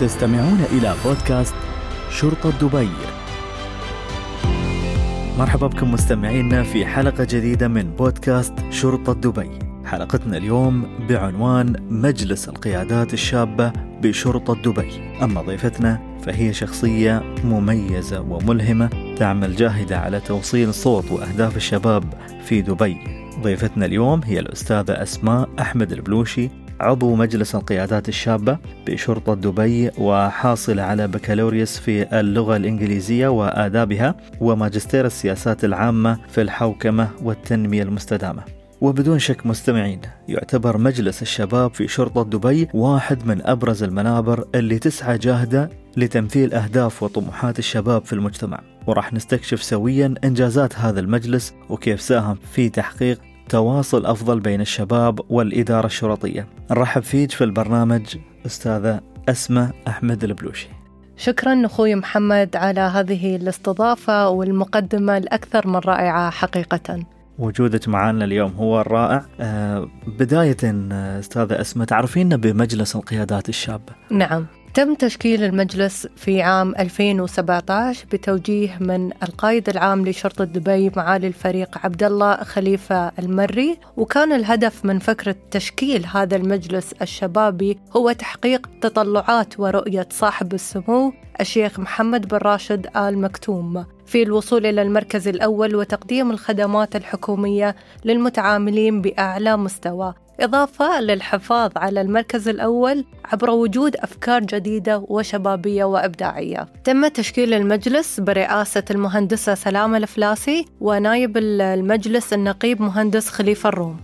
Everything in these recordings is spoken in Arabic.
تستمعون إلى بودكاست شرطة دبي. مرحبا بكم مستمعينا في حلقة جديدة من بودكاست شرطة دبي. حلقتنا اليوم بعنوان مجلس القيادات الشابة بشرطة دبي. أما ضيفتنا فهي شخصية مميزة وملهمة تعمل جاهدة على توصيل صوت وأهداف الشباب في دبي. ضيفتنا اليوم هي الأستاذة أسماء أحمد البلوشي عضو مجلس القيادات الشابة بشرطة دبي وحاصلة على بكالوريوس في اللغة الإنجليزية وآدابها وماجستير السياسات العامة في الحوكمة والتنمية المستدامة. وبدون شك مستمعين يعتبر مجلس الشباب في شرطة دبي واحد من أبرز المنابر اللي تسعى جاهدة لتمثيل أهداف وطموحات الشباب في المجتمع. وراح نستكشف سويا إنجازات هذا المجلس وكيف ساهم في تحقيق تواصل أفضل بين الشباب والإدارة الشرطية. نرحب فيك في البرنامج أستاذة أسمة أحمد البلوشي. شكرا أخوي محمد على هذه الاستضافة والمقدمة الأكثر من رائعة حقيقة. وجودك معنا اليوم هو الرائع. آه، بداية آه، أستاذة أسمة تعرفين بمجلس القيادات الشابة. نعم. تم تشكيل المجلس في عام 2017 بتوجيه من القائد العام لشرطة دبي معالي الفريق عبد الله خليفة المري. وكان الهدف من فكرة تشكيل هذا المجلس الشبابي هو تحقيق تطلعات ورؤية صاحب السمو الشيخ محمد بن راشد آل مكتوم. في الوصول إلى المركز الأول وتقديم الخدمات الحكومية للمتعاملين بأعلى مستوى. إضافة للحفاظ على المركز الأول عبر وجود أفكار جديدة وشبابية وإبداعية. تم تشكيل المجلس برئاسة المهندسة سلامة الفلاسي ونايب المجلس النقيب مهندس خليفة الروم.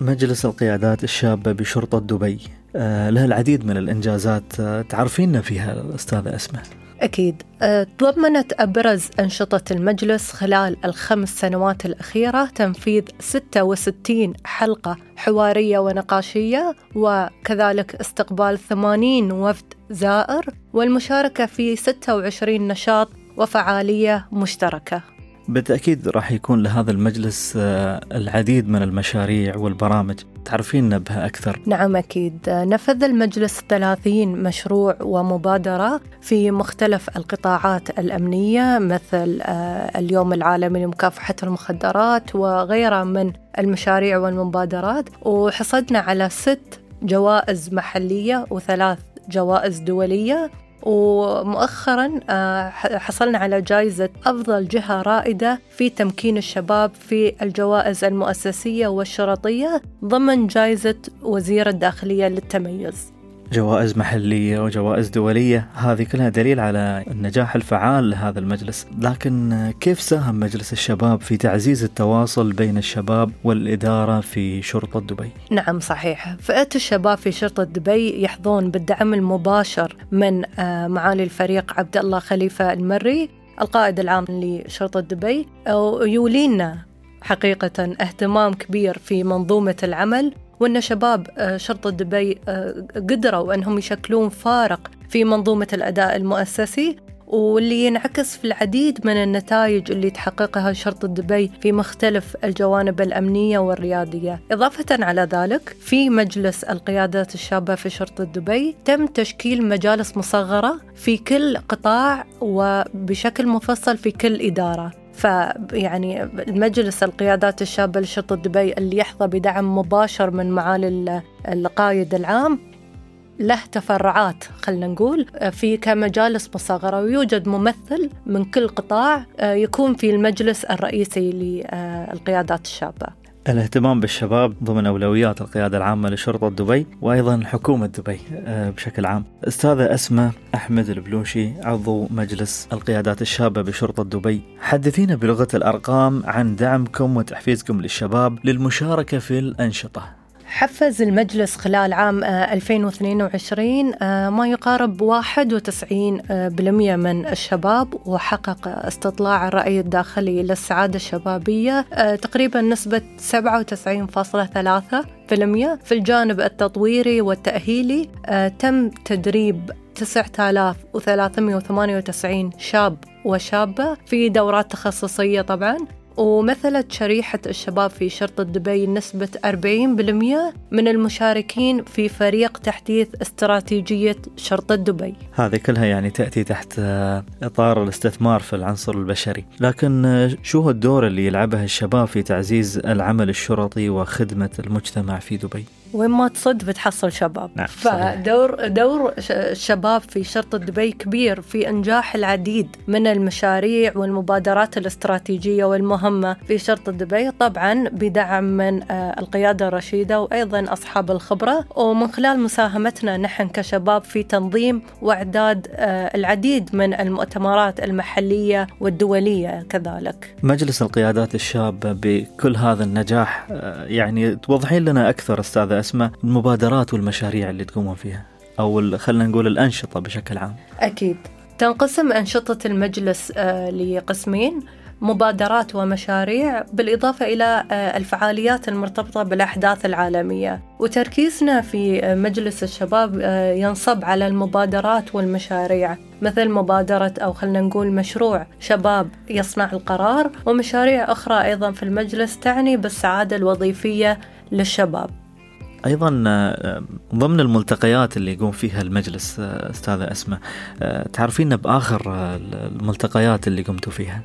مجلس القيادات الشابة بشرطة دبي. آه له العديد من الإنجازات. آه تعرفين فيها أستاذة أسماء؟ أكيد. أه، تضمنت أبرز أنشطة المجلس خلال الخمس سنوات الأخيرة تنفيذ 66 حلقة حوارية ونقاشية وكذلك استقبال 80 وفد زائر والمشاركة في 26 نشاط وفعالية مشتركة. بالتأكيد راح يكون لهذا المجلس أه، العديد من المشاريع والبرامج تعرفين بها أكثر. نعم أكيد. نفذ المجلس 30 مشروع ومبادرة في مختلف القطاعات الأمنية مثل آه، اليوم العالمي لمكافحة المخدرات وغيرها من المشاريع والمبادرات. وحصدنا على ست جوائز محلية وثلاث جوائز دولية. ومؤخرا آه، حصلنا على جائزة أفضل جهة رائدة في تمكين الشباب في الجوائز المؤسسية والشرطية ضمن جائزة وزير الداخلية للتميز. جوائز محلية وجوائز دولية هذه كلها دليل على النجاح الفعال لهذا المجلس. لكن كيف ساهم مجلس الشباب في تعزيز التواصل بين الشباب والإدارة في شرطة دبي؟ نعم صحيح. فئة الشباب في شرطة دبي يحظون بالدعم المباشر من آه، معالي الفريق عبد الله خليفة المري القائد العام لشرطة دبي ويولينا حقيقة اهتمام كبير في منظومة العمل. وأن شباب آه، شرطة دبي آه، قدروا أنهم يشكلون فارق في منظومة الأداء المؤسسي واللي ينعكس في العديد من النتائج اللي تحققها شرطة دبي في مختلف الجوانب الأمنية والريادية إضافة على ذلك في مجلس القيادات الشابة في شرطة دبي تم تشكيل مجالس مصغرة في كل قطاع وبشكل مفصل في كل إدارة. فيعني المجلس القيادات الشابة لشرطة دبي اللي يحظى بدعم مباشر من معالي القائد العام له تفرعات خلينا نقول في كمجالس مصغرة ويوجد ممثل من كل قطاع يكون في المجلس الرئيسي للقيادات الشابة. الاهتمام بالشباب ضمن أولويات القيادة العامة لشرطة دبي وأيضا حكومة دبي آه، بشكل عام. أستاذة أسماء أحمد البلوشي عضو مجلس القيادات الشابة بشرطة دبي. حدثينا بلغة الأرقام عن دعمكم وتحفيزكم للشباب للمشاركة في الأنشطة. حفز المجلس خلال عام 2022 آه، آه، ما يقارب 91% آه، من الشباب وحقق استطلاع الرأي الداخلي للسعادة الشبابية تقريبا نسبة 97.3% في الجانب التطويري والتأهيلي تم تدريب 9398 شاب وشابة في دورات تخصصية طبعا. ومثلت شريحة الشباب في شرطة دبي نسبة 40% من المشاركين في فريق تحديث استراتيجية شرطة دبي هذه كلها يعني تأتي تحت إطار الاستثمار في العنصر البشري لكن شو هو الدور اللي يلعبه الشباب في تعزيز العمل الشرطي وخدمة المجتمع في دبي؟ وين ما تصد بتحصل شباب. نعم فدور دور الشباب في شرطة دبي كبير في إنجاح العديد من المشاريع والمبادرات الاستراتيجية والمهمة في شرطة دبي طبعا بدعم من آه، القيادة الرشيدة وأيضا أصحاب الخبرة. ومن خلال مساهمتنا نحن كشباب في تنظيم وإعداد آه، العديد من المؤتمرات المحلية والدولية كذلك. مجلس القيادات الشابة بكل هذا النجاح آه، يعني توضحين لنا أكثر أستاذة أسماء المبادرات والمشاريع اللي تقومون فيها. أو خلينا نقول الأنشطة بشكل عام. أكيد. تنقسم أنشطة المجلس آه، لقسمين مبادرات ومشاريع بالإضافة إلى آه، الفعاليات المرتبطة بالأحداث العالمية. وتركيزنا في آه، مجلس الشباب ينصب على المبادرات والمشاريع مثل مبادرة أو خلنا نقول مشروع شباب يصنع القرار ومشاريع أخرى أيضا في المجلس تعني بالسعادة الوظيفية للشباب. أيضا آه، ضمن الملتقيات اللي يقوم فيها المجلس آه، أستاذة أسماء آه، تعرفين بآخر الملتقيات اللي قمتوا فيها؟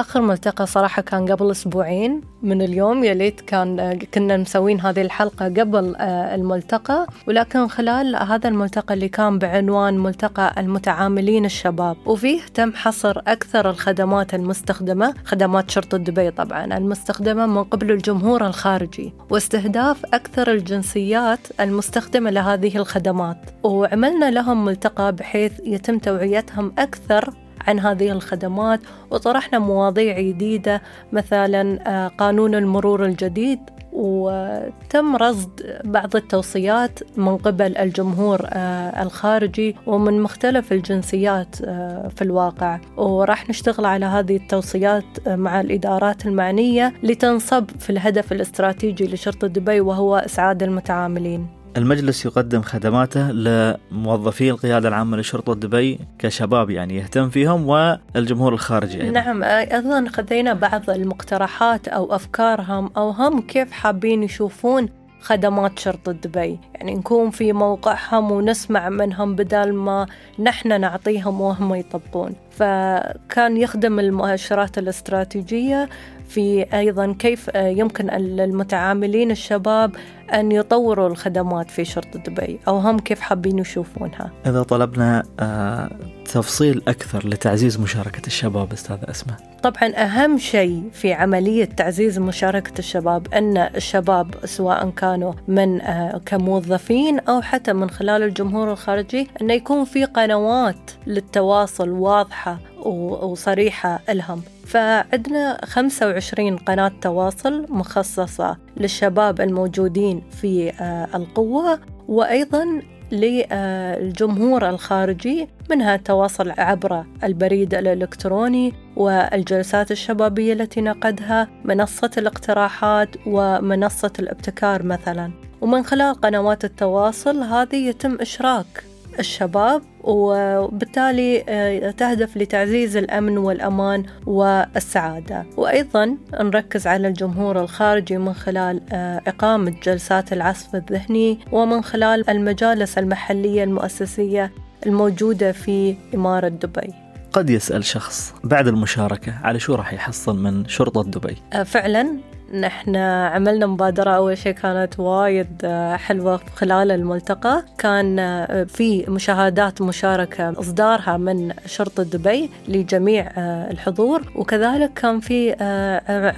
آخر ملتقى صراحة كان قبل أسبوعين من اليوم يا ليت كان كنا مسوين هذه الحلقة قبل الملتقى. ولكن خلال هذا الملتقى اللي كان بعنوان ملتقى المتعاملين الشباب وفيه تم حصر أكثر الخدمات المستخدمة خدمات شرطة دبي طبعا المستخدمة من قبل الجمهور الخارجي واستهداف أكثر الجنسيات الشخصيات المستخدمة لهذه الخدمات وعملنا لهم ملتقى بحيث يتم توعيتهم أكثر عن هذه الخدمات وطرحنا مواضيع جديدة مثلا آه، قانون المرور الجديد وتم رصد بعض التوصيات من قبل الجمهور آه، الخارجي ومن مختلف الجنسيات آه، في الواقع. وراح نشتغل على هذه التوصيات مع الإدارات المعنية لتنصب في الهدف الاستراتيجي لشرطة دبي وهو إسعاد المتعاملين. المجلس يقدم خدماته لموظفي القيادة العامة لشرطة دبي كشباب يعني يهتم فيهم والجمهور الخارجي أيضا. نعم أيضا خذينا بعض المقترحات أو أفكارهم أو هم كيف حابين يشوفون خدمات شرطة دبي. يعني نكون في موقعهم ونسمع منهم بدل ما نحن نعطيهم وهم يطبقون. فكان يخدم المؤشرات الاستراتيجية في أيضا كيف يمكن للمتعاملين الشباب أن يطوروا الخدمات في شرطة دبي أو هم كيف حابين يشوفونها؟ إذا طلبنا آه، تفصيل أكثر لتعزيز مشاركة الشباب أستاذ أسماء. طبعا أهم شيء في عملية تعزيز مشاركة الشباب أن الشباب سواء كانوا من آه، كموظفين أو حتى من خلال الجمهور الخارجي أنه يكون في قنوات للتواصل واضحة وصريحة لهم. فعندنا 25 قناة تواصل مخصصة للشباب الموجودين في آه، القوة وأيضا للجمهور الخارجي منها التواصل عبر البريد الإلكتروني والجلسات الشبابية التي نقدها منصة الاقتراحات ومنصة الابتكار مثلا. ومن خلال قنوات التواصل هذه يتم إشراك الشباب وبالتالي آه، تهدف لتعزيز الأمن والأمان والسعادة وأيضا نركز على الجمهور الخارجي من خلال آه، إقامة جلسات العصف الذهني ومن خلال المجالس المحلية المؤسسية الموجودة في إمارة دبي قد يسأل شخص بعد المشاركة على شو راح يحصل من شرطة دبي؟ آه، فعلا نحن عملنا مبادرة أول شيء كانت وايد آه، حلوة خلال الملتقى. كان آه، في مشاهدات مشاركة إصدارها من شرطة دبي لجميع آه، الحضور. وكذلك كان في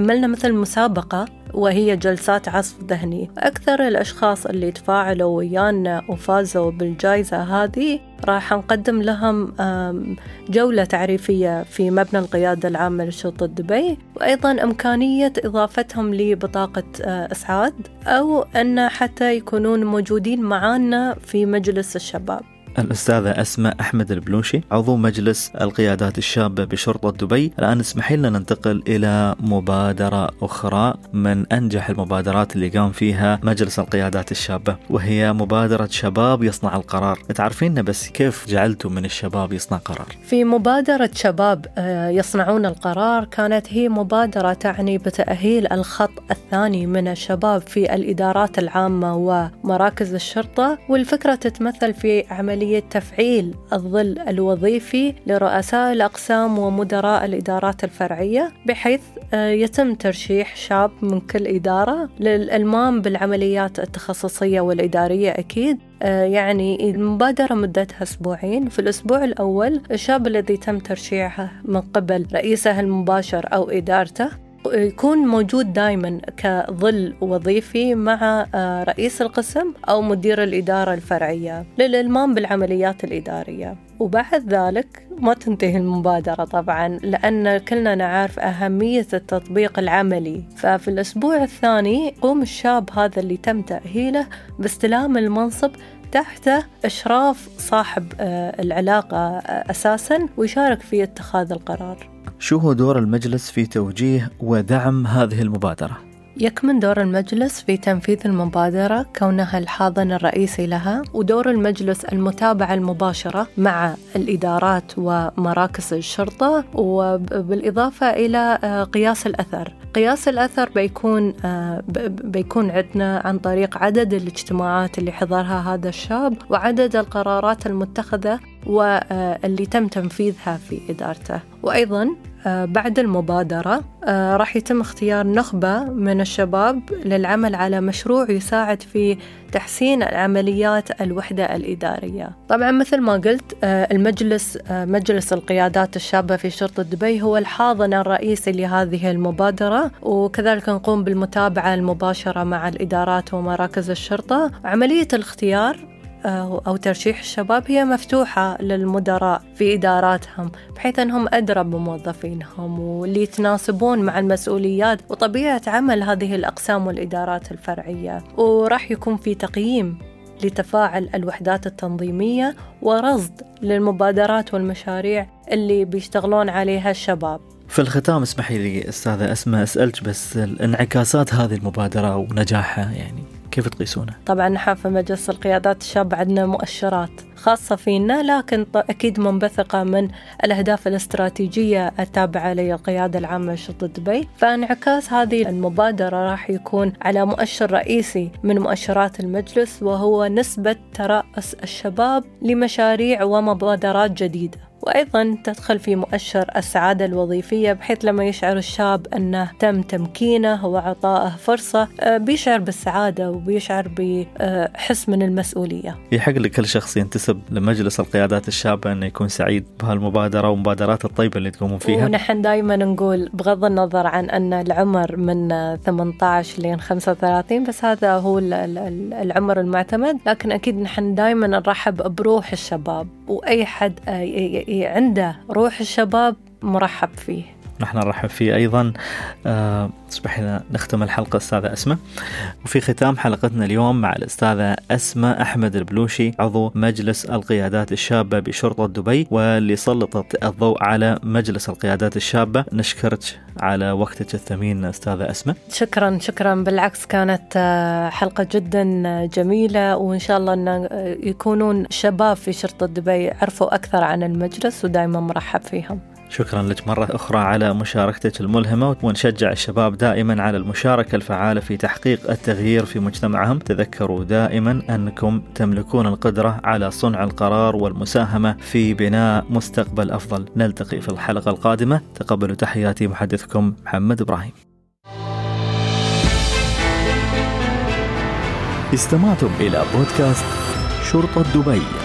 عملنا مثل مسابقة وهي جلسات عصف ذهني. أكثر الأشخاص اللي تفاعلوا ويانا وفازوا بالجائزة هذه راح نقدم لهم جولة تعريفية في مبنى القيادة العامة لشرطة دبي. وأيضا إمكانية إضافتهم لبطاقة آه، إسعاد أو أن حتى يكونون موجودين معانا في مجلس الشباب. الأستاذة أسماء أحمد البلوشي عضو مجلس القيادات الشابة بشرطة دبي. الآن اسمحي لنا ننتقل إلى مبادرة أخرى من أنجح المبادرات اللي قام فيها مجلس القيادات الشابة وهي مبادرة شباب يصنع القرار. تعرفين بس كيف جعلتوا من الشباب يصنع قرار؟ في مبادرة شباب آه، يصنعون القرار كانت هي مبادرة تعني بتأهيل الخط الثاني من الشباب في الإدارات العامة ومراكز الشرطة والفكرة تتمثل في عملية تفعيل الظل الوظيفي لرؤساء الأقسام ومدراء الإدارات الفرعية بحيث آه، يتم ترشيح شاب من كل إدارة للإلمام بالعمليات التخصصية والإدارية أكيد. آه، يعني المبادرة مدتها أسبوعين. في الأسبوع الأول الشاب الذي تم ترشيحه من قبل رئيسه المباشر أو إدارته يكون موجود دائما كظل وظيفي مع آه، رئيس القسم أو مدير الإدارة الفرعية للإلمام بالعمليات الإدارية. وبعد ذلك ما تنتهي المبادرة طبعا لأن كلنا نعرف أهمية التطبيق العملي. ففي الأسبوع الثاني يقوم الشاب هذا اللي تم تأهيله باستلام المنصب تحت إشراف صاحب آه، العلاقة آه، أساسا ويشارك في اتخاذ القرار. شو هو دور المجلس في توجيه ودعم هذه المبادرة؟ يكمن دور المجلس في تنفيذ المبادرة كونها الحاضن الرئيسي لها ودور المجلس المتابعة المباشرة مع الإدارات ومراكز الشرطة وبالإضافة إلى آه، قياس الأثر قياس الأثر بيكون آه، بيكون عندنا عن طريق عدد الاجتماعات اللي حضرها هذا الشاب وعدد القرارات المتخذة واللي تم تنفيذها في إدارته وأيضا آه، بعد المبادرة آه، راح يتم اختيار نخبة من الشباب للعمل على مشروع يساعد في تحسين عمليات الوحدة الإدارية. طبعا مثل ما قلت آه، المجلس مجلس القيادات الشابة في شرطة دبي هو الحاضن الرئيسي لهذه المبادرة وكذلك نقوم بالمتابعة المباشرة مع الإدارات ومراكز الشرطة. عملية الاختيار أو ترشيح الشباب هي مفتوحة للمدراء في إداراتهم بحيث أنهم أدرى بموظفينهم واللي يتناسبون مع المسؤوليات وطبيعة عمل هذه الأقسام والإدارات الفرعية. وراح يكون في تقييم لتفاعل الوحدات التنظيمية ورصد للمبادرات والمشاريع اللي بيشتغلون عليها الشباب. في الختام اسمحي لي أستاذة أسماء اسالك بس الانعكاسات هذه المبادرة ونجاحها يعني. كيف تقيسونه؟ طبعا نحن في مجلس القيادات الشاب عندنا مؤشرات خاصة فينا لكن أكيد منبثقة من الأهداف الاستراتيجية التابعة للقيادة العامة لشرطة دبي فانعكاس هذه المبادرة راح يكون على مؤشر رئيسي من مؤشرات المجلس وهو نسبة ترأس الشباب لمشاريع ومبادرات جديدة وأيضا تدخل في مؤشر السعادة الوظيفية بحيث لما يشعر الشاب أنه تم تمكينه وعطائه فرصة آه، بيشعر بالسعادة وبيشعر بحس من المسؤولية. يحق لكل شخص ينتسب لمجلس القيادات الشابة أنه يكون سعيد بهالمبادرة ومبادرات الطيبة اللي تقومون فيها. ونحن دائما نقول بغض النظر عن أن العمر من 18 لين 35 بس هذا هو العمر المعتمد. لكن أكيد نحن دائما نرحب بروح الشباب. وأي حد آه، عنده روح الشباب مرحب فيه. نحن نرحب فيه أه اسمح لنا نختم الحلقة أستاذة أسماء. وفي ختام حلقتنا اليوم مع الأستاذة أسماء أحمد البلوشي عضو مجلس القيادات الشابة بشرطة دبي واللي سلطت الضوء على مجلس القيادات الشابة. نشكرك على وقتك الثمين أستاذة أسماء. شكرا شكرا. بالعكس كانت آه، حلقة جدا جميلة وإن شاء الله آه، يكونون شباب في شرطة دبي عرفوا أكثر عن المجلس ودائما مرحب فيهم. شكرا لك مرة أخرى على مشاركتك الملهمة ونشجع الشباب دائما على المشاركة الفعالة في تحقيق التغيير في مجتمعهم تذكروا دائما أنكم تملكون القدرة على صنع القرار والمساهمة في بناء مستقبل أفضل. نلتقي في الحلقة القادمة. تقبلوا تحياتي محدثكم محمد إبراهيم. استمعتم إلى بودكاست شرطة دبي.